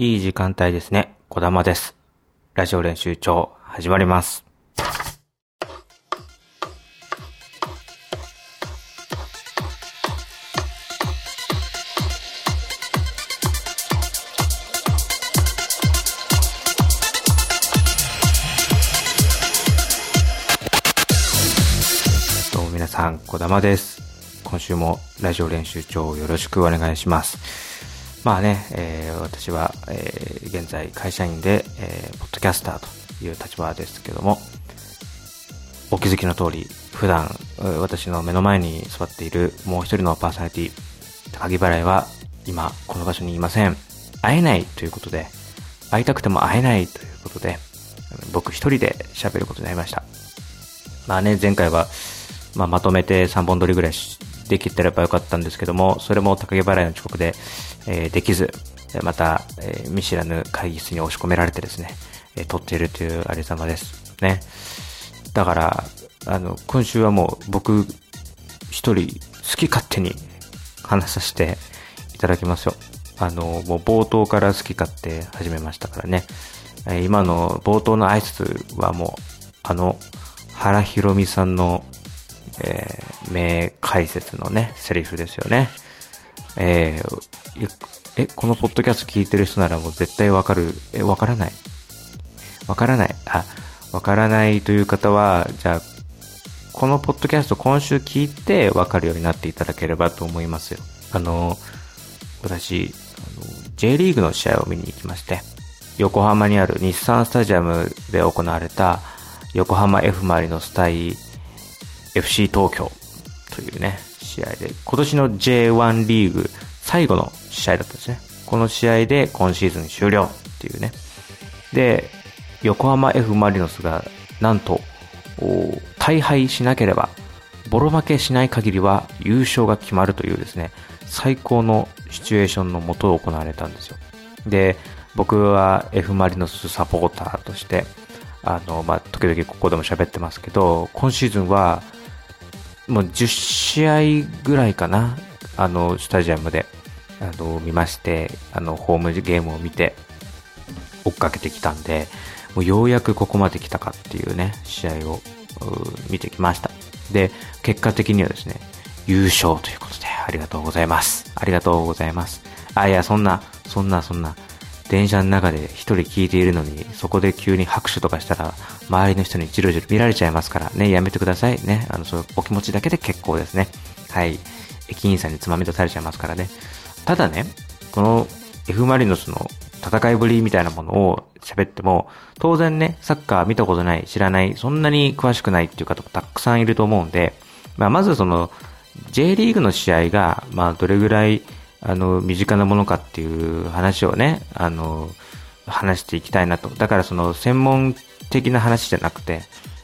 いい時間帯ですね。小玉です。ラジオ練習帳、始まります。どうも皆さん、小玉です。今週もラジオ練習帳よろしくお願いします。まあね、えー私は、えー現在会社員で、えーポッドキャスターという立場ですけども、お気づきの通り、普段、私の目の前に座っているもう一人のパーソナリティ、高木払いは今この場所にいません。会えないということで、会いたくても会えないということで、僕一人で喋ることになりました。まあね、前回は、まあ、まとめて3本撮りぐらいしできてればよかったんですけども、それも高木払いの遅刻で、えーできず、また、えー見知らぬ会議室に押し込められてですね、えー撮っているというありさまです。ね。だから、あの、今週はもう僕一人好き勝手に話させていただきますよ。あの、もう冒頭から好き勝手始めましたからね。えー今の冒頭の挨拶はもう、あの、原ひろみさんの、えー名解説のね、セリフですよね。えーえ、このポッドキャスト聞いてる人ならもう絶対わかる。え、わからないわからない。あ、わからないという方は、じゃあ、このポッドキャスト今週聞いてわかるようになっていただければと思いますよ。あの、私、あの J リーグの試合を見に行きまして、横浜にある日産スタジアムで行われた横浜 F・ マリノス対 FC 東京というね、試合で、今年の J1 リーグ最後の試合だったんですね。この試合で今シーズン終了っていうね。で、横浜 F・ マリノスがなんと、大敗しなければ、ボロ負けしない限りは優勝が決まるというですね、最高のシチュエーションのもと行われたんですよ。で、僕は F・ マリノスサポーターとして、あの、まあ、時々ここでも喋ってますけど、今シーズンは、もう10試合ぐらいかな、あの、スタジアムで、あの、見まして、あの、ホームゲームを見て、追っかけてきたんで、もうようやくここまで来たかっていうね、試合を見てきました。で、結果的にはですね、優勝ということで、ありがとうございます。ありがとうございます。あ、いや、そんな、そんな、そんな、電車の中で一人聞いているのに、そこで急に拍手とかしたら、周りの人にじろじろ見られちゃいますから、ね、やめてください。ね、あの、そうお気持ちだけで結構ですね。はい。駅員さんにつまみ出されちゃいますからね。ただね、この F・ マリノスの戦いぶりみたいなものを喋っても、当然ね、サッカー見たことない、知らない、そんなに詳しくないっていう方もたくさんいると思うんで、まあ、まずその、J リーグの試合が、まあ、どれぐらい、あの、身近なものかっていう話をね、あの、話していきたいなと。だからその、専門的な話じゃなくて、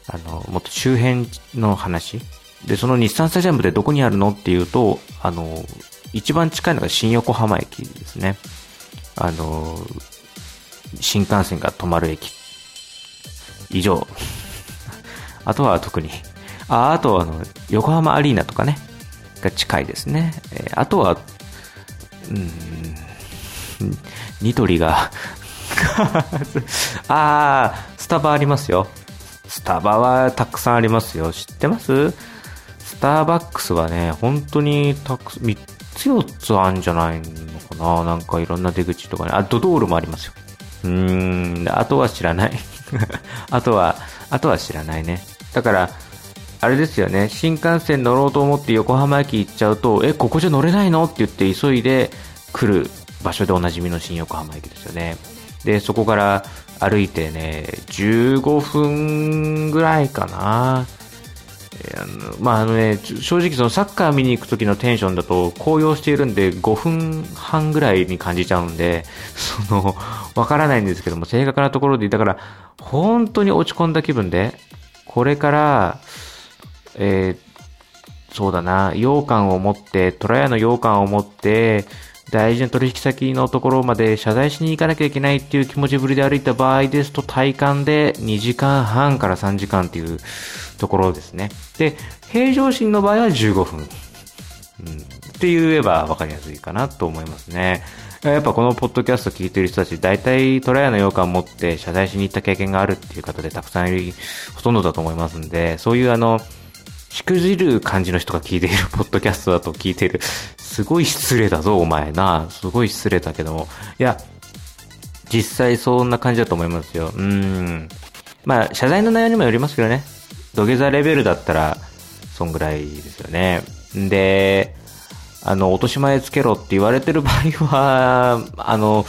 あの、もっと周辺の話。で、その日産スタジアムでどこにあるのっていうと、あの、一番近いのが新横浜駅ですね。あの、新幹線が止まる駅。以上。あとは特に。あ、あとはあの、横浜アリーナとかね、が近いですね。えーあとは、うん、ニトリが、あー、スタバありますよ。スタバはたくさん。ありますよ。知ってますスターバックスはね、本当にたく、3つ4つあるん。じゃないのかななん。かいろん。な出口とかね。あ、ドドールもありますよ。うーん、あとは知らない。あとは、あとは知らないね。だから、あれですよね、新幹線乗ろうと思って横浜駅行っちゃうと、え、ここじゃ乗れないの？って言って急いで来る場所でおなじみの新横浜駅ですよね。で、そこから歩いてね、15分ぐらいかな。あのまああのね、正直そのサッカー見に行く時のテンションだと高揚しているんで5分半ぐらいに感じちゃうんで、その、わからないんですけども、正確なところで、だから、本当に落ち込んだ気分で、これから、えーそうだな、羊羹を持って、虎屋の羊羹を持って、大事な取引先のところまで謝罪しに行かなきゃいけないっていう気持ちぶりで歩いた場合ですと、体感で2時間半から3時間っていうところですね。で、平常心の場合は15分。うん、って言えば分かりやすいかなと思いますね。やっぱこのポッドキャスト聞いてる人たち、大体トライアの羊羹持って謝罪しに行った経験があるっていう方でたくさんいる、ほとんどだと思いますんで、そういうあの、しくじる感じの人が聞いているポッドキャストだと聞いてる。すごい失礼だぞ、お前な。すごい失礼だけども。いや、実際そんな感じだと思いますよ。うん。まあ、謝罪の内容にもよりますけどね。土下座レベルだったら、そんぐらいですよね。んで、あの、落とし前つけろって言われてる場合は、あの、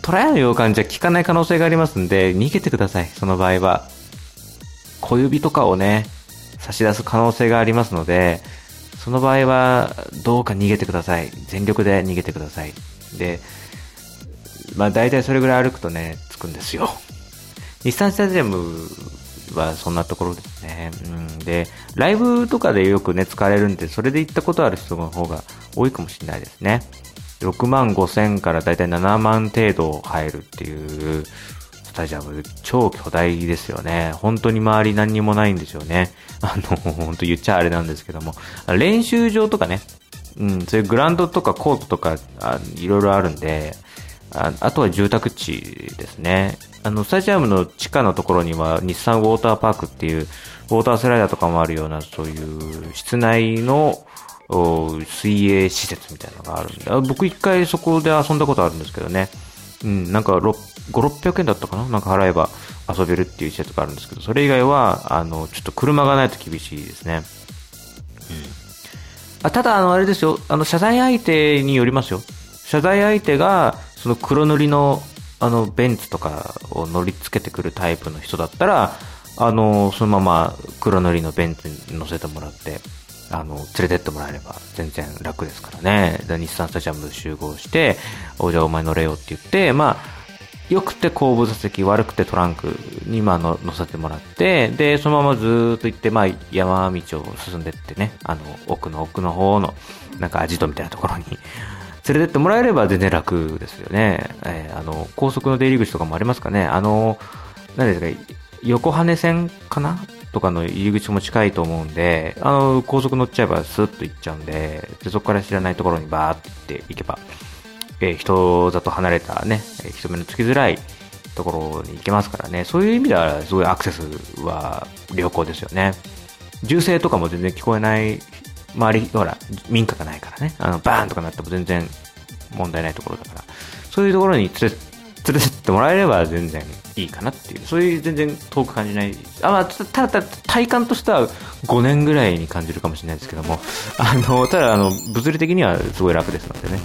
トライの洋館じゃ効かない可能性がありますんで、逃げてください、その場合は。小指とかをね、差し出す可能性がありますので、その場合は、どうか逃げてください。全力で逃げてください。で、まあ大体それぐらい歩くとね、つくんですよ。日産スタジアムはそんなところですね。うん。で、ライブとかでよくね、使われるんで、それで行ったことある人の方が多いかもしれないですね。6万5千からだいたい7万程度入るっていうスタジアム、超巨大ですよね。本当に周り何にもないんですよね。あの、本当言っちゃあれなんですけども。練習場とかね、うん、そういうグラウンドとかコートとか、あいろいろあるんで、ああとは住宅地ですね。あの、スタジアムの地下のところには日産ウォーターパークっていう、ウォータースライダーとかもあるような、そういう室内の水泳施設みたいなのがあるんで、僕一回そこで遊んだことあるんですけどね。うん、なんか5、600円だったかな？なんか払えば遊べるっていう施設があるんですけど、それ以外は、あの、ちょっと車がないと厳しいですね。うん。あただ、あの、あれですよ。あの、謝罪相手によりますよ。謝罪相手が、その黒塗りのあの、ベンツとかを乗り付けてくるタイプの人だったら、あの、そのまま黒塗りのベンツに乗せてもらって、あの、連れてってもらえれば全然楽ですからね。で日産スタジアム集合して、おじゃお前乗れよって言って、まあ、良くて後部座席、悪くてトランクにまあ乗せてもらって、で、そのままずっと行って、まあ山道を進んでってね、あの、奥の奥の方の、なんかアジトみたいなところに連れてってもらえれば全然楽ですよね。えー、あの、高速の出入り口とかもありますかね。あの、何ですか、横羽線かな？とかの入り口も近いと思うんで、あの、高速乗っちゃえばスッと行っちゃうんで、でそこから知らないところにバーって行けば、えー、人里離れたね、人目のつきづらいところに行けますからね、そういう意味ではすごいアクセスは良好ですよね。銃声とかも全然聞こえない周り、ほら、民家がないからね、あの、バーンとかなっても全然問題ないところだから、そういうところに連れ、連れてってもらえれば全然いいかなっていう、そういう全然遠く感じない。あ、まあ、ただ、体感としては5年ぐらいに感じるかもしれないですけども、あの、ただ、あの、物理的にはすごい楽ですのでね、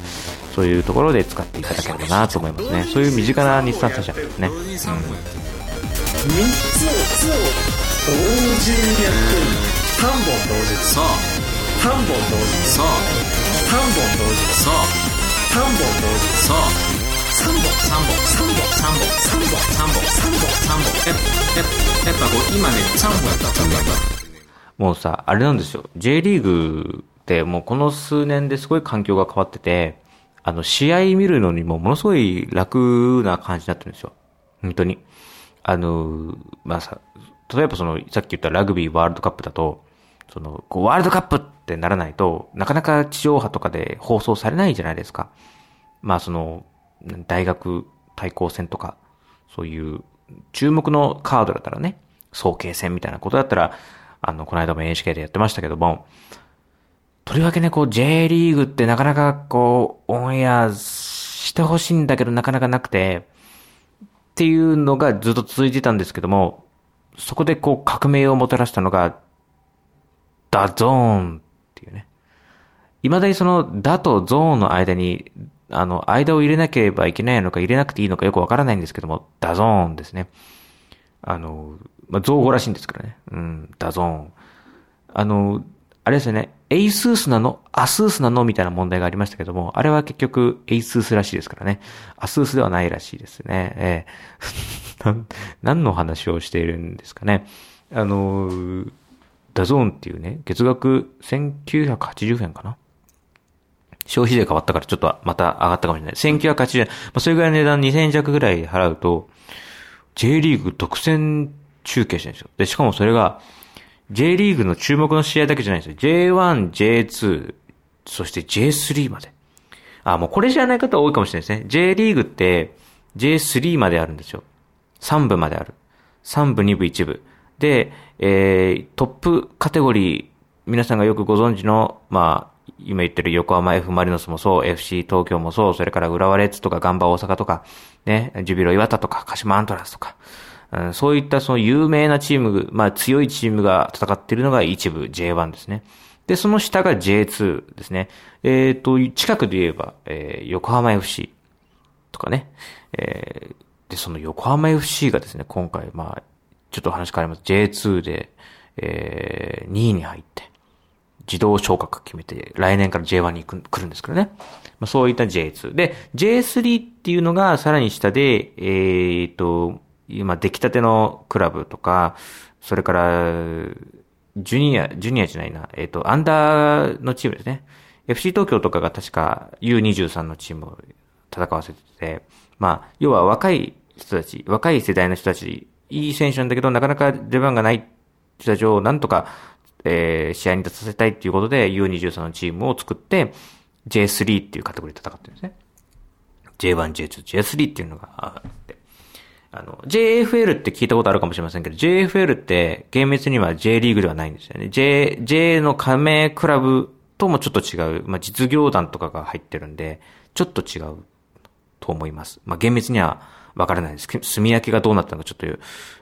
そういうところで使っていただければなと思いますね。そういう身近な日産車車ですね。うん。3つを同時にやってる。3本同時。そう。3本同時そう3本同時そう3本同時そう3本、3本、3本、3本、3本、3本、3本、3本。やっぱ、やっぱこう、今ね、3本やった、3本やった。もうさ、あれなんですよ。J リーグってもうこの数年ですごい環境が変わってて、あの、試合見るのにもものすごい楽な感じになってるんですよ。本当に。あの、まあさ、例えばその、さっき言ったラグビーワールドカップだと、その、こう、ワールドカップってならないと、なかなか地上波とかで放送されないじゃないですか。まあその、大学対抗戦とか、そういう注目のカードだったらね、早慶戦みたいなことだったら、あの、この間も NHK でやってましたけども、とりわけね、こう、J リーグってなかなかこう、オンエアしてほしいんだけどなかなかなくて、っていうのがずっと続いてたんですけども、そこでこう革命をもたらしたのが DAZN っていうね。未だにその、ダとゾーンの間に、あの、間を入れなければいけないのか入れなくていいのかよくわからないんですけども、 DAZN ですね。あの、まあ、造語らしいんですけどね。うん、 DAZN。あの、あれですよね、エイスースなのアスースなのみたいな問題がありましたけども、あれは結局エイスースらしいですからね。アスースではないらしいですね。ええ 何の話をしているんですかね。あの、 DAZN っていうね、月額1980円かな消費税変わったからちょっとまた上がったかもしれない。1980円。まあ、それぐらいの値段2000円弱ぐらい払うと、J リーグ独占中継してるんですよ。で、しかもそれが、J リーグの注目の試合だけじゃないんですよ。J1、J2、そして J3 まで。あ、もうこれ知らない方多いかもしれないですね。J リーグって J3 まであるんですよ。3部まである。3部、2部、1部。で、えー、トップカテゴリー、皆さんがよくご存知の、まあ、今言ってる横浜 F マリノスもそう、FC 東京もそう、それから浦和レッズとかガンバ大阪とか、ね、ジュビロ岩田とか、鹿島アントラスとか、うん、そういったその有名なチーム、まあ強いチームが戦っているのが一部 J1 ですね。で、その下が J2 ですね。えっ、ー、と、近くで言えば、えー、横浜 FC とかね。えー、で、その横浜 FC がですね、今回、まあ、ちょっと話変わります。J2 で、えー、2位に入って、自動昇格決めて、来年から J1 に来るんですけどね。まあ、そういった J2。で、J3 っていうのがさらに下で、えー、と、今出来たてのクラブとか、それから、ジュニア、ジュニアじゃないな、えっ、と、アンダーのチームですね。FC 東京とかが確か U23 のチームを戦わせてて、まあ、要は若い人たち、若い世代の人たち、いい選手なんだけど、なかなか出番がない人たちをなんとかえー、試合に出させたいっていうことで U23 のチームを作って、J3 っていうカテゴリーで戦ってるんですね。J1、J2、J3 っていうのがあって。あの、JFL って聞いたことあるかもしれませんけど、JFL って厳密には J リーグではないんですよね。J、J の加盟クラブともちょっと違う、まあ、実業団とかが入ってるんで、ちょっと違うと思います。まあ、厳密にはわからないです。炭焼きがどうなったのかちょっと、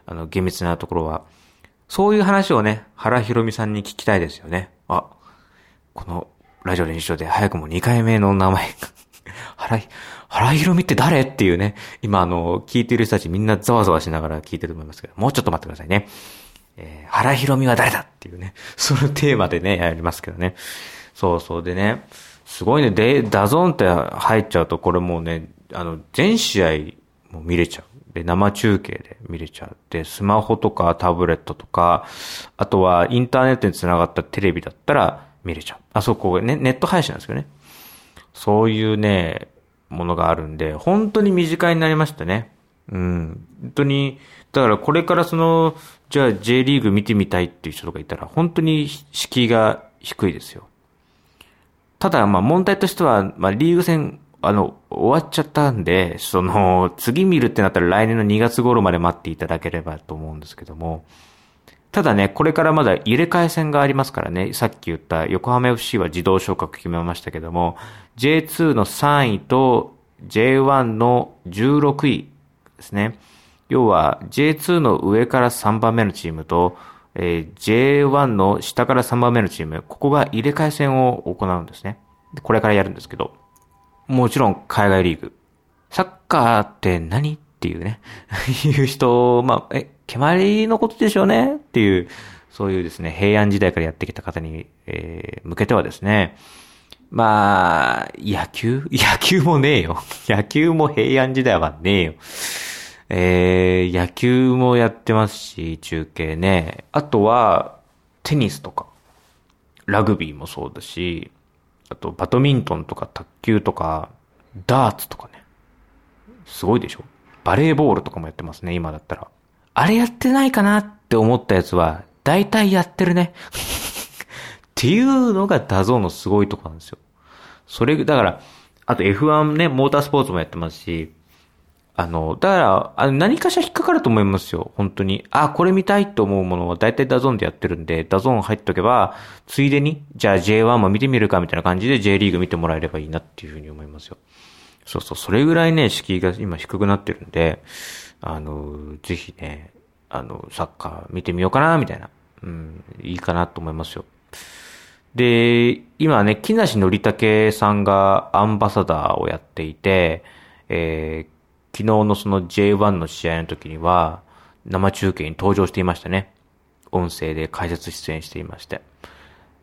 あの、厳密なところはそういう話をね、原ひろみさんに聞きたいですよね。あ、このラジオ練習で早くも2回目の名前 原、原博実って誰？っていうね、今あの、聞いてる人たちみんなざわざわしながら聞いてると思いますけど、もうちょっと待ってくださいね。えー、原博実は誰だ？っていうね、そのテーマでね、やりますけどね。そうそうでね、すごいね、で、 DAZN って入っちゃうと、これもうね、あの、全試合も見れちゃう。で、生中継で見れちゃう。で、スマホとかタブレットとか、あとはインターネットに繋がったテレビだったら見れちゃう。あそこね、ネット配信なんですよね。そういうね、ものがあるんで、本当に身近になりましたね。うん。本当に、だからこれからその、じゃあ J リーグ見てみたいっていう人がいたら、本当に敷居が低いですよ。ただ、まあ問題としては、まあリーグ戦あの、終わっちゃったんで、その、次見るってなったら来年の2月頃まで待っていただければと思うんですけども、ただね、これからまだ入れ替え戦がありますからね、さっき言った横浜 FC は自動昇格決めましたけども、J2 の3位と J1 の16位ですね。要は J2 の上から3番目のチームと、えー、J1 の下から3番目のチーム、ここが入れ替え戦を行うんですね。これからやるんですけど。もちろん海外リーグ。サッカーって何っていうね、いう人、まあ、え、決まりのことでしょうねっていう、そういうですね、平安時代からやってきた方に、えー、向けてはですね、まあ、野球？野球もねえよ。野球も平安時代はねえよ。えー、野球もやってますし、中継ね。あとは、テニスとか、ラグビーもそうだし、あと、バドミントンとか卓球とか、ダーツとかね。すごいでしょバレーボールとかもやってますね、今だったら。あれやってないかなって思ったやつは、大体やってるね。っていうのが DAZN のすごいとこなんですよ。それ、だから、あと F1 ね、モータースポーツもやってますし、あの、だから、あの何かしら引っかかると思いますよ。本当に。あ、これ見たいと思うものは大体 DAZN でやってるんで、 DAZN 入っとけば、ついでに、じゃあ J1 も見てみるかみたいな感じで J リーグ見てもらえればいいなっていうふうに思いますよ。そうそう、それぐらいね、敷居が今低くなってるんで、あの、ぜひね、あの、サッカー見てみようかな、みたいな。うん、いいかなと思いますよ。で、今ね、木梨憲武さんがアンバサダーをやっていて、えー、昨日のその J1 の試合の時には、生中継に登場していましたね。音声で解説出演していまして。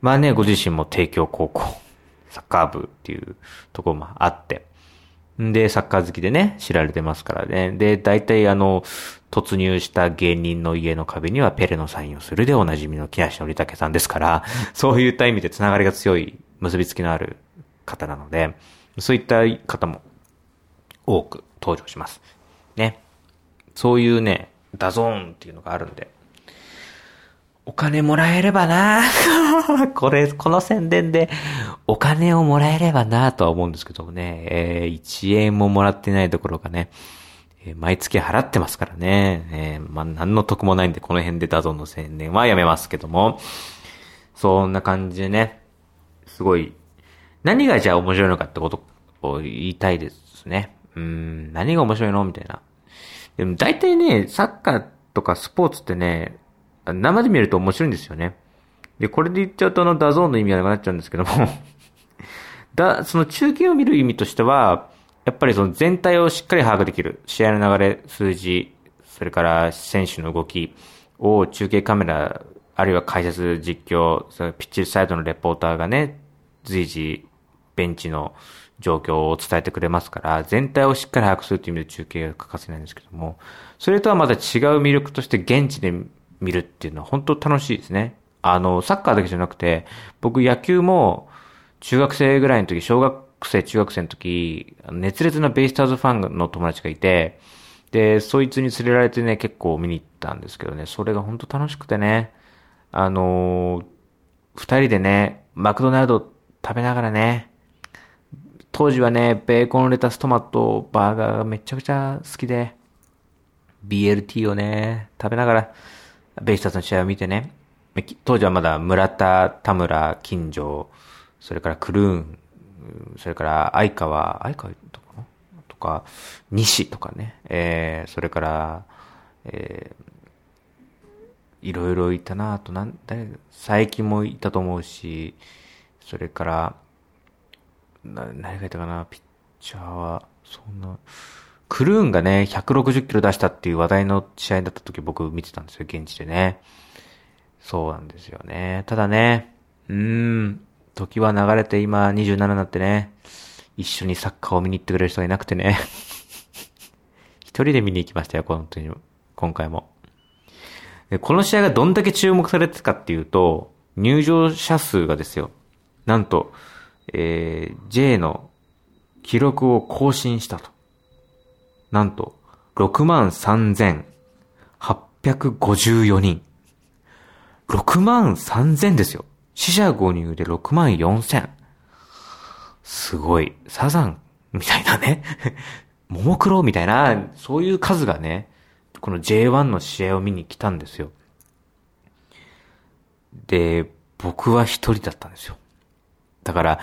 まあね、ご自身も帝京高校、サッカー部っていうところもあって。んで、サッカー好きでね、知られてますからね。で、大体あの、突入した芸人の家の壁にはペレのサインをするでおなじみの木梨憲武さんですから、そういった意味でつながりが強い、結びつきのある方なので、そういった方も多く登場します。ね。そういうね、 DAZN っていうのがあるんで、お金もらえればな。これ、この宣伝でお金をもらえればなとは思うんですけどもね、えー、1円ももらってないところがね、えー、毎月払ってますからね、えー、まあ、何の得もないんで、この辺で DAZN の宣伝はやめますけども、そんな感じでね、すごい、何がじゃあ面白いのかってことを言いたいですね。うん、何が面白いの？みたいな。でも大体ね、サッカーとかスポーツってね、生で見ると面白いんですよね。で、これで言っちゃうとあの DAZN の意味がなくなっちゃうんですけども だ、その中継を見る意味としては、やっぱりその全体をしっかり把握できる。試合の流れ、数字、それから選手の動きを中継カメラ、あるいは解説実況、それピッチサイドのレポーターがね、随時ベンチの状況を伝えてくれますから、全体をしっかり把握するという意味で中継が欠かせないんですけども、それとはまた違う魅力として現地で見るっていうのは本当楽しいですね。あの、サッカーだけじゃなくて、僕野球も中学生ぐらいの時、小学生、中学生の時、熱烈なベイスターズファンの友達がいて、で、そいつに連れられてね、結構見に行ったんですけどね、それが本当楽しくてね、あのー、二人でね、マクドナルド食べながらね、当時はね、ベーコン、レタス、トマト、バーガーがめちゃくちゃ好きで、BLT をね、食べながら、ベイスターズの試合を見てね、当時はまだ村田、田村、金城、それからクルーン、それから相川、相川とかとか、西とかね、えー、それから、えー、いろいろいたなあと、なん、佐伯もいたと思うし、それから、な、何がいたかな、ピッチャーは、そんな、クルーンがね、160キロ出したっていう話題の試合だった時僕見てたんですよ、現地でね。そうなんですよね。ただね、うーん、時は流れて今27になってね、一緒にサッカーを見に行ってくれる人がいなくてね。一人で見に行きましたよ、本当に、今回も。この試合がどんだけ注目されてたかっていうと、入場者数がですよ。なんと、えー、J の記録を更新したと。なんと、63,854人。6万3000ですよ。死者誤入で6万4000。すごい。サザンみたいなね。ももクロみたいな、そういう数がね、この J1 の試合を見に来たんですよ。で、僕は一人だったんですよ。だから、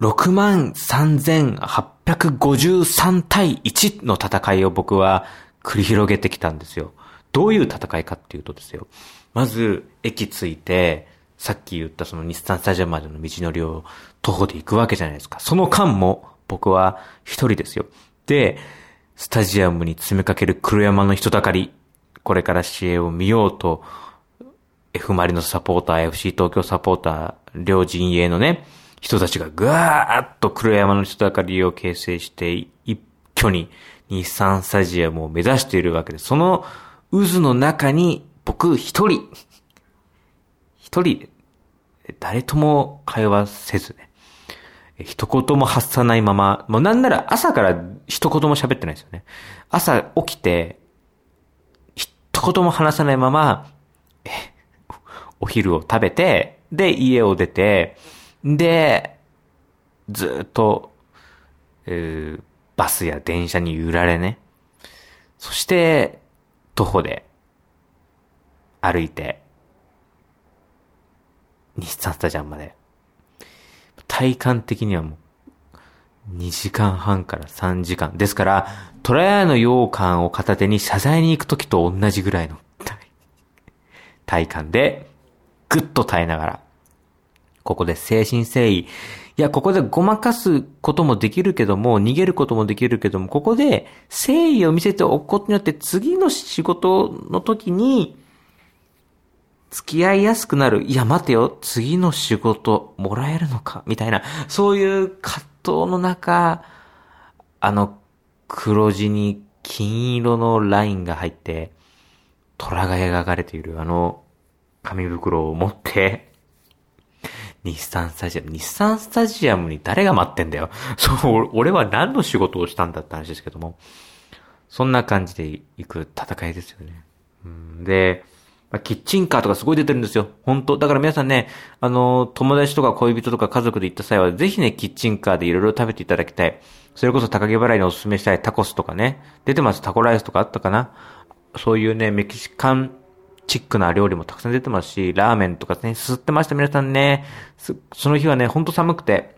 63,853対1の戦いを僕は繰り広げてきたんですよ。どういう戦いかっていうとですよ。まず、駅着いて、さっき言ったその日産スタジアムまでの道のりを徒歩で行くわけじゃないですか。その間も僕は一人ですよ。で、スタジアムに詰めかける黒山の人だかり、これから試合を見ようと、F マリノスサポーター、FC 東京サポーター、両陣営のね、人たちがぐわーっと黒山の人だかりを形成して、一挙に日産スタジアムを目指しているわけで。その渦の中に僕一人、一人、誰とも会話せずね、一言も発さないまま、もうなんなら朝から一言も喋ってないですよね。朝起きて、一言も話さないまま、お昼を食べて、で、家を出て、で、ずっと、えー、バスや電車に揺られね。そして、徒歩で、歩いて、日産スタジアムまで。体感的にはもう、2時間半から3時間。ですから、トラヤの羊羹を片手に謝罪に行くときと同じぐらいの 体感で、ぐっと耐えながら、ここで精神誠意。いや、ここでごまかすこともできるけども、逃げることもできるけども、ここで誠意を見せておくことによって次の仕事の時に、付き合いやすくなる。いや、待てよ。次の仕事もらえるのかみたいな、そういう葛藤の中、あの黒地に金色のラインが入って、虎が描かれているあの紙袋を持って、日産スタジアム、日産スタジアムに誰が待ってんだよ。そう、俺は何の仕事をしたんだって話ですけども。そんな感じで行く戦いですよね。で、ま、キッチンカーとかすごい出てるんですよ。本当だから皆さんね、あの、友達とか恋人とか家族で行った際は、ぜひね、キッチンカーでいろいろ食べていただきたい。それこそ高木払いにおすすめしたいタコスとかね。出てます。タコライスとかあったかな。そういうね、メキシカンチックな料理もたくさん出てますし、ラーメンとかね、吸ってました、皆さんね。その日はね、ほんと寒くて、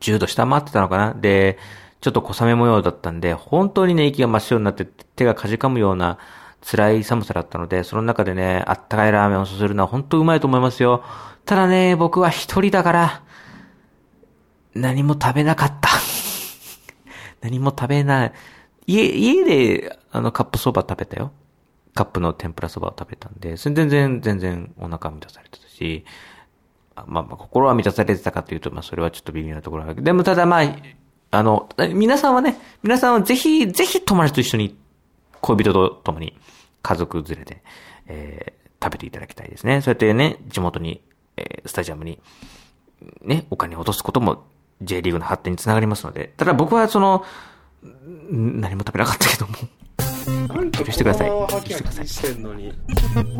10度下回ってたのかな。で、ちょっと小雨模様だったんで、本当にね、息が真っ白になって手がかじかむような辛い寒さだったので、その中でね、あったかいラーメンをすするのは本当うまいと思いますよ。ただね、僕は一人だから、何も食べなかった。何も食べない。家、家で、あの、カップそば食べたよ。カップの天ぷらそばを食べたんで、全然、全然お腹満たされてたし、まあまあ、心は満たされてたかというと、まあそれはちょっと微妙なところだけど、でもただまあ、あの、皆さんはね、皆さんはぜひ、ぜひ友達と一緒に、恋人と共に、家族連れで、えー、食べていただきたいですね。そうやってね、地元に、えー、スタジアムに、ね、お金を落とすことも J リーグの発展につながりますので、ただ僕はその、何も食べなかったけども、許してください。許してください。してんのに。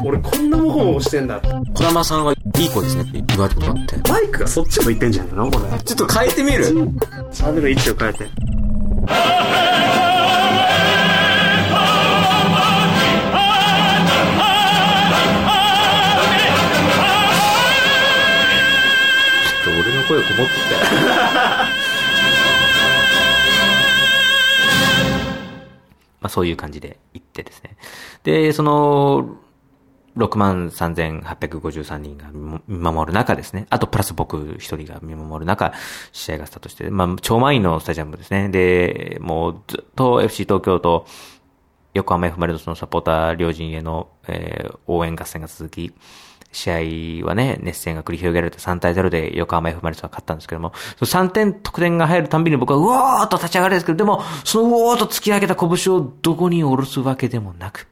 俺こんなもほもしてんだ。小玉さんはいい子ですねって言われたことあって。マイクがそっち向いてんじゃんの？これ。ちょっと変えてみる？喋る位置を変えて。ちょっと俺の声こもってて。まあそういう感じで行ってですね。で、その、63,853人が見守る中ですね。あとプラス僕一人が見守る中、試合がスタートして、まあ超満員のスタジアムですね。で、もうずっと FC 東京と横浜 F マリノスのサポーター両陣への、えー、応援合戦が続き、試合はね、熱戦が繰り広げられて3対0で横浜 F マリスが勝ったんですけども、その3点得点が入るたんびに僕はうおーっと立ち上がるんですけど、でも、そのうおーっと突き上げた拳をどこに下ろすわけでもなく、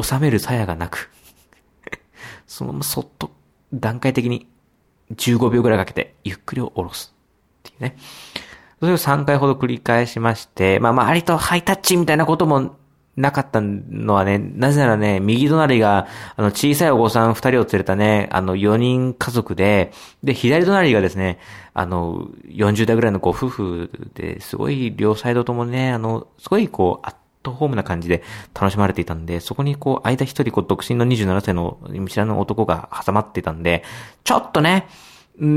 収める鞘がなく、そのままそっと段階的に15秒ぐらいかけてゆっくり下ろすっていうね。それを3回ほど繰り返しまして、まあまあ、割とハイタッチみたいなこともなかったのはね、なぜならね、右隣が、あの、小さいお子さん二人を連れたね、あの、四人家族で、で、左隣がですね、あの、40代ぐらいのご夫婦で、すごい両サイドともね、あの、すごいこう、アットホームな感じで楽しまれていたんで、そこにこう、間一人こう、独身の27歳の見知らぬ男が挟まっていたんで、ちょっとね、うー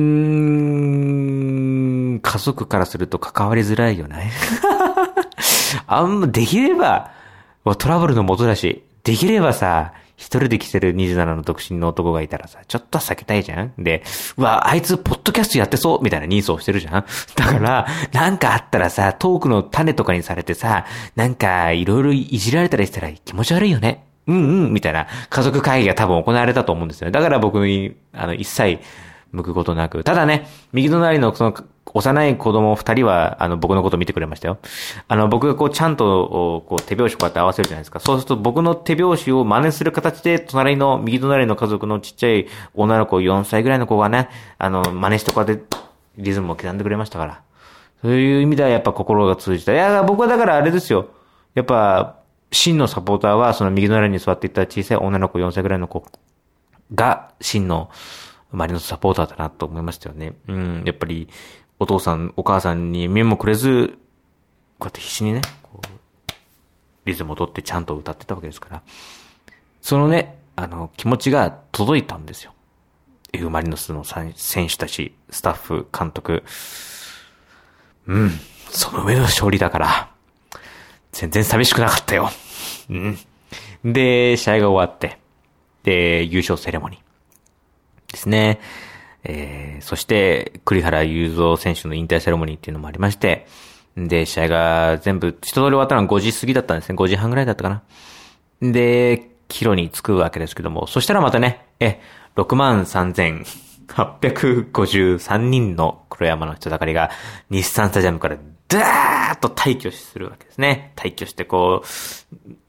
ん、家族からすると関わりづらいよね。あんま、できれば、トラブルの元だし、できればさ、一人で来てる27の独身の男がいたらさ、ちょっと避けたいじゃんで、うわ、あいつ、ポッドキャストやってそうみたいなニーズをしてるじゃん だから、なんかあったらさ、トークの種とかにされてさ、なんか、いろいろいじられたりしたら気持ち悪いよね。うんうん、みたいな家族会議が多分行われたと思うんですよね。だから僕に、あの、一切、向くことなく。ただね、右隣のその幼い子供二人は、あの、僕のこと見てくれましたよ。あの、僕がこう、ちゃんと、こう、手拍子こうやって合わせるじゃないですか。そうすると僕の手拍子を真似する形で、隣の、右隣の家族のちっちゃい女の子4歳ぐらいの子がね、あの、真似してこうやってリズムを刻んでくれましたから。そういう意味ではやっぱ心が通じた。いや、僕はだからあれですよ。やっぱ、真のサポーターは、その右隣に座っていた小さい女の子4歳ぐらいの子が、真の、マリノスサポーターだなと思いましたよね。うん、やっぱり、お父さん、お母さんに目もくれず、こうやって必死にね、こう、リズムを取ってちゃんと歌ってたわけですから、そのね、あの、気持ちが届いたんですよ。エフマリノスの選手たち、スタッフ、監督。うん、その上の勝利だから、全然寂しくなかったよ。うん。で、試合が終わって、で、優勝セレモニーですね。えー、そして、栗原雄三選手の引退セレモニーっていうのもありまして、で、試合が全部、一通り終わったのは5時過ぎだったんですね。5時半ぐらいだったかな。で、キロに着くわけですけども、そしたらまたね、え、63,853人の黒山の人だかりが、日産スタジアムからダーッと退去するわけですね。退去してこう、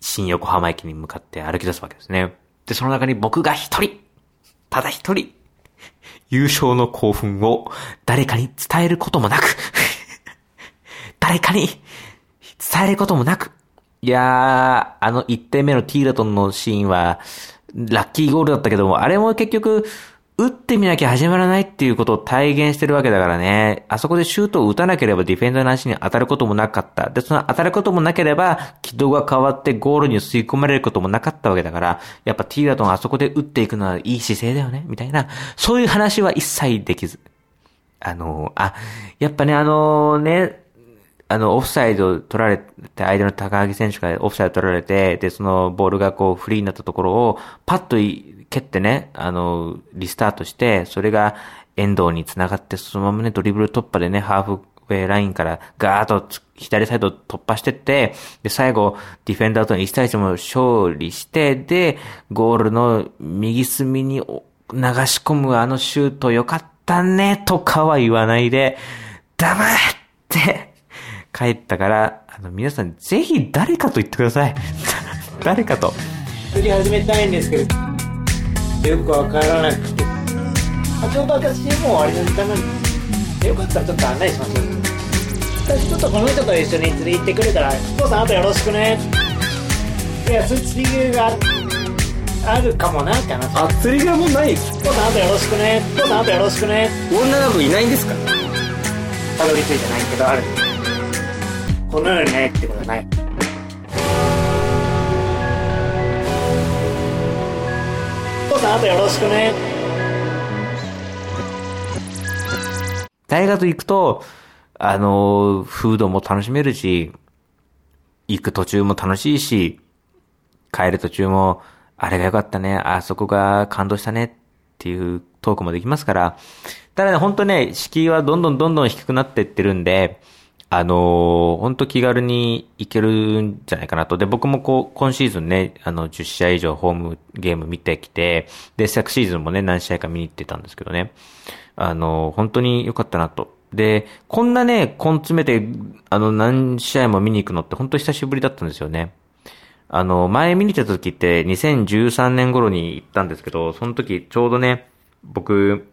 新横浜駅に向かって歩き出すわけですね。で、その中に僕が一人、ただ一人、優勝の興奮を誰かに伝えることもなく 誰かに伝えることもなく、いやー、あの1点目のティーラトンのシーンは、ラッキーゴールだったけども、あれも結局、打ってみなきゃ始まらないっていうことを体現してるわけだからね。あそこでシュートを打たなければディフェンダーの足に当たることもなかった。で、その当たることもなければ、軌道が変わってゴールに吸い込まれることもなかったわけだから、やっぱティーラトンあそこで打っていくのはいい姿勢だよね、みたいな。そういう話は一切できず。あの、あ、やっぱね、あのね、あの、オフサイド取られて、相手の高木選手がオフサイド取られて、で、そのボールがこうフリーになったところを、パッと蹴ってね、あの、リスタートして、それが遠藤に繋がって、そのままね、ドリブル突破でね、ハーフウェイラインからガーッと左サイド突破してって、で、最後、ディフェンダーとの1対1も勝利して、で、ゴールの右隅に流し込むあのシュートよかったね、とかは言わないで、黙って帰ったから、あの、皆さんぜひ誰かと言ってください。誰かと。釣り始めたいんですけど、よくわからなくて。あちょうど私もう終わりの時間なんで、よかったらちょっと案内します私ちょっとこの人と一緒に釣り行ってくるから、父さんあとよろしくね。いや、釣りがあるかもなって話。あ、釣りがもうない？父さんあとよろしくね。父さんあとよろしくね。女の子いないんですか？たどり着いてないけど、ある。このようにねってことはない。あとよろしくね。大学行くと、あの、フードも楽しめるし、行く途中も楽しいし、帰る途中も、あれが良かったね、あそこが感動したねっていうトークもできますから、ただね、ほんとね、敷居はどんどんどんどん低くなっていってるんで、あのー、ほんと気軽に行けるんじゃないかなと。で、僕もこう、今シーズンね、あの、10試合以上ホームゲーム見てきて、で、昨シーズンもね、何試合か見に行ってたんですけどね。あのー、本当に良かったなと。で、こんなね、根詰めて、あの、何試合も見に行くのって本当久しぶりだったんですよね。あの、前見に行った時って2013年頃に行ったんですけど、その時ちょうどね、僕、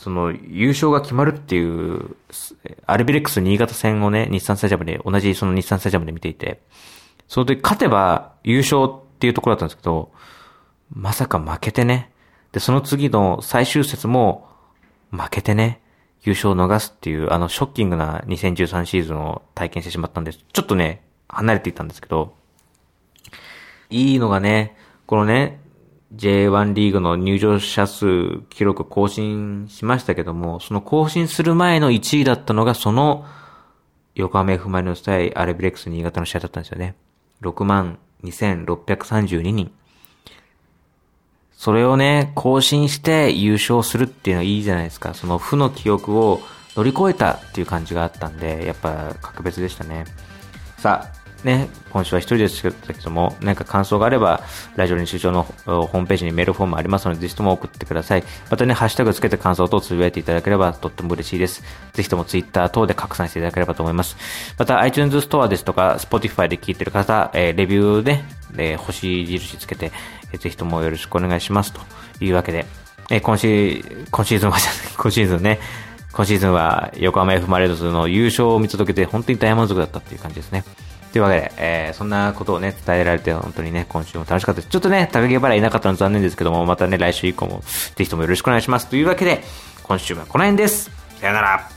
その、優勝が決まるっていう、アルビレックス新潟戦をね、日産スタジアムで、同じその日産スタジアムで見ていて、その時勝てば優勝っていうところだったんですけど、まさか負けてね。で、その次の最終節も負けてね、優勝を逃すっていう、あのショッキングな2013シーズンを体験してしまったんです。ちょっとね、離れていたんですけど、いいのがね、このね、J1 リーグの入場者数記録更新しましたけども、その更新する前の1位だったのが、その、横浜 F マリノス対アレブレックス新潟の試合だったんですよね。6万2632人。それをね、更新して優勝するっていうのはいいじゃないですか。その負の記憶を乗り越えたっていう感じがあったんで、やっぱ格別でしたね。さあ、ね、今週は一人でしたけども、何か感想があれば、ラジオ練習場のホームページにメールフォームありますので、ぜひとも送ってください。またね、ハッシュタグつけて感想等つぶやいていただければとっても嬉しいです。ぜひともツイッター等で拡散していただければと思います。また、iTunes ストアですとか、Spotify で聞いてる方、えー、レビューで、えー、星印つけて、えー、ぜひともよろしくお願いします。というわけで、えー、今シ、今シーズンは、今シーズンね、今シーズンは横浜 F マレードズの優勝を見届けて本当に大満足だったっていう感じですね。というわけで、えー、そんなことをね、伝えられて本当にね、今週も楽しかったです。ちょっとね、高木払いいなかったの残念ですけども、またね、来週以降も、ぜひともよろしくお願いします。というわけで、今週はこの辺です。さよなら。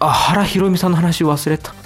あ、原ひろみさんの話忘れた。